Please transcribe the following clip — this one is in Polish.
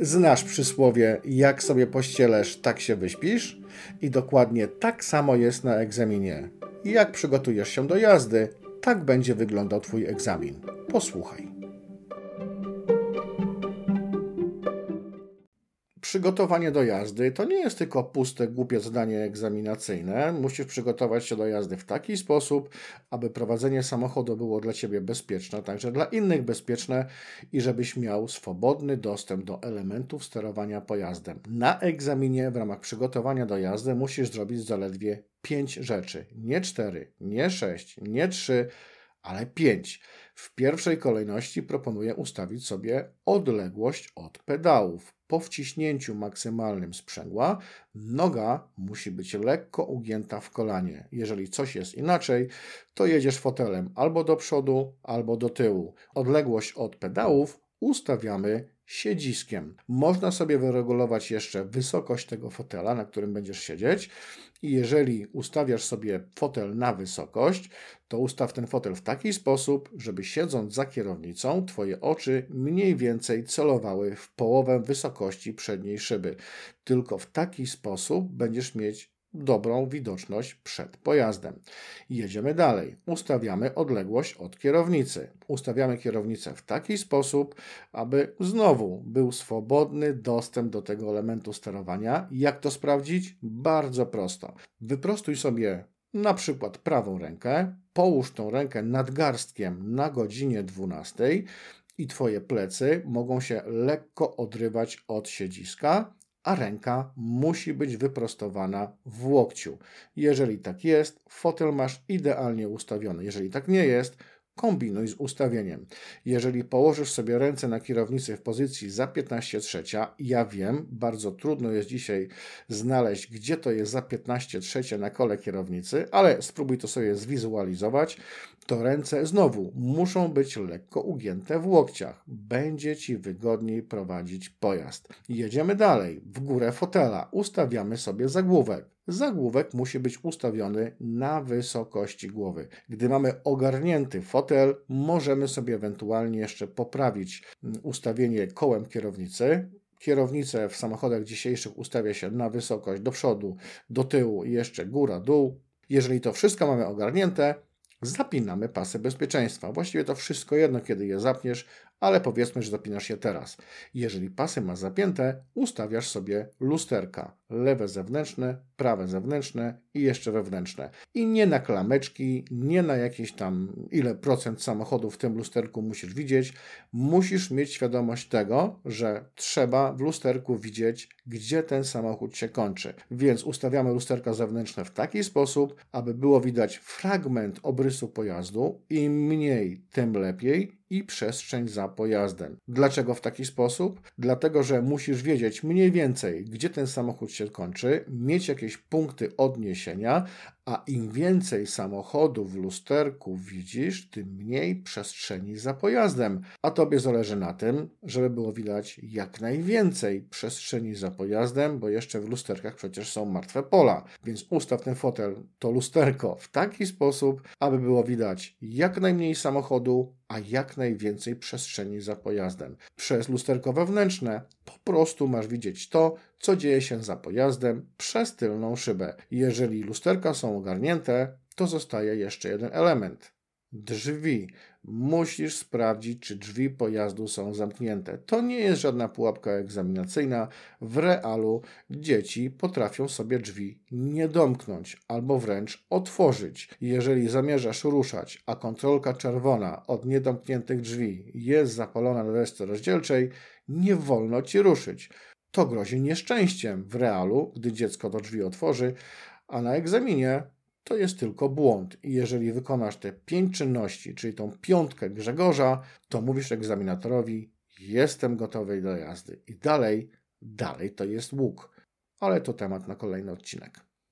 Znasz przysłowie, jak sobie pościelesz, tak się wyśpisz? I dokładnie tak samo jest na egzaminie. Jak przygotujesz się do jazdy, tak będzie wyglądał Twój egzamin. Posłuchaj. Przygotowanie do jazdy to nie jest tylko puste, głupie zadanie egzaminacyjne. Musisz przygotować się do jazdy w taki sposób, aby prowadzenie samochodu było dla ciebie bezpieczne, także dla innych bezpieczne i żebyś miał swobodny dostęp do elementów sterowania pojazdem. Na egzaminie w ramach przygotowania do jazdy musisz zrobić zaledwie pięć rzeczy. Nie cztery, nie sześć, nie trzy, ale pięć. W pierwszej kolejności proponuję ustawić sobie odległość od pedałów po wciśnięciu maksymalnym sprzęgła noga musi być lekko ugięta w kolanie. Jeżeli coś jest inaczej, to jedziesz fotelem albo do przodu, albo do tyłu. Odległość od pedałów ustawiamy siedziskiem. Można sobie wyregulować jeszcze wysokość tego fotela, na którym będziesz siedzieć. I jeżeli ustawiasz sobie fotel na wysokość, to ustaw ten fotel w taki sposób, żeby siedząc za kierownicą, Twoje oczy mniej więcej celowały w połowę wysokości przedniej szyby. Tylko w taki sposób będziesz mieć dobrą widoczność przed pojazdem. Jedziemy dalej. Ustawiamy odległość od kierownicy. Ustawiamy kierownicę w taki sposób, aby znowu był swobodny dostęp do tego elementu sterowania. Jak to sprawdzić? Bardzo prosto. Wyprostuj sobie na przykład prawą rękę, połóż tą rękę nad garstkiem na godzinie 12 i Twoje plecy mogą się lekko odrywać od siedziska a ręka musi być wyprostowana w łokciu. Jeżeli tak jest, fotel masz idealnie ustawiony. Jeżeli tak nie jest, kombinuj z ustawieniem. Jeżeli położysz sobie ręce na kierownicy w pozycji za 15 trzecia, ja wiem, bardzo trudno jest dzisiaj znaleźć, gdzie to jest za 15 trzecia na kole kierownicy, ale spróbuj to sobie zwizualizować, to ręce znowu muszą być lekko ugięte w łokciach. Będzie Ci wygodniej prowadzić pojazd. Jedziemy dalej. W górę fotela ustawiamy sobie zagłówek. Zagłówek musi być ustawiony na wysokości głowy. Gdy mamy ogarnięty fotel, możemy sobie ewentualnie jeszcze poprawić mm, ustawienie kołem kierownicy. Kierownicę w samochodach dzisiejszych ustawia się na wysokość do przodu, do tyłu i jeszcze góra, dół. Jeżeli to wszystko mamy ogarnięte, zapinamy pasy bezpieczeństwa. Właściwie to wszystko jedno, kiedy je zapniesz, ale powiedzmy, że zapinasz je teraz. Jeżeli pasy masz zapięte, ustawiasz sobie lusterka. Lewe zewnętrzne, prawe zewnętrzne i jeszcze wewnętrzne. I nie na klameczki, nie na jakieś tam ile procent samochodu w tym lusterku musisz widzieć. Musisz mieć świadomość tego, że trzeba w lusterku widzieć, gdzie ten samochód się kończy. Więc ustawiamy lusterka zewnętrzne w taki sposób, aby było widać fragment obrysu pojazdu. Im mniej, tym lepiej i przestrzeń za pojazdem. Dlaczego w taki sposób? Dlatego, że musisz wiedzieć mniej więcej, gdzie ten samochód się kończy, mieć jakieś punkty odniesienia, a im więcej samochodów w lusterku widzisz, tym mniej przestrzeni za pojazdem. A tobie zależy na tym, żeby było widać jak najwięcej przestrzeni za pojazdem, bo jeszcze w lusterkach przecież są martwe pola. Więc ustaw ten fotel, to lusterko w taki sposób, aby było widać jak najmniej samochodu, a jak najwięcej przestrzeni za pojazdem. Przez lusterko wewnętrzne po prostu masz widzieć to, co dzieje się za pojazdem przez tylną szybę. Jeżeli lusterka są ogarnięte, to zostaje jeszcze jeden element drzwi. Musisz sprawdzić, czy drzwi pojazdu są zamknięte. To nie jest żadna pułapka egzaminacyjna. W realu dzieci potrafią sobie drzwi nie domknąć albo wręcz otworzyć. Jeżeli zamierzasz ruszać, a kontrolka czerwona od niedomkniętych drzwi jest zapalona na desce rozdzielczej, nie wolno ci ruszyć. To grozi nieszczęściem w realu, gdy dziecko do drzwi otworzy, a na egzaminie to jest tylko błąd. I jeżeli wykonasz te pięć czynności, czyli tą piątkę Grzegorza, to mówisz egzaminatorowi: Jestem gotowy do jazdy. I dalej, dalej to jest łuk. Ale to temat na kolejny odcinek.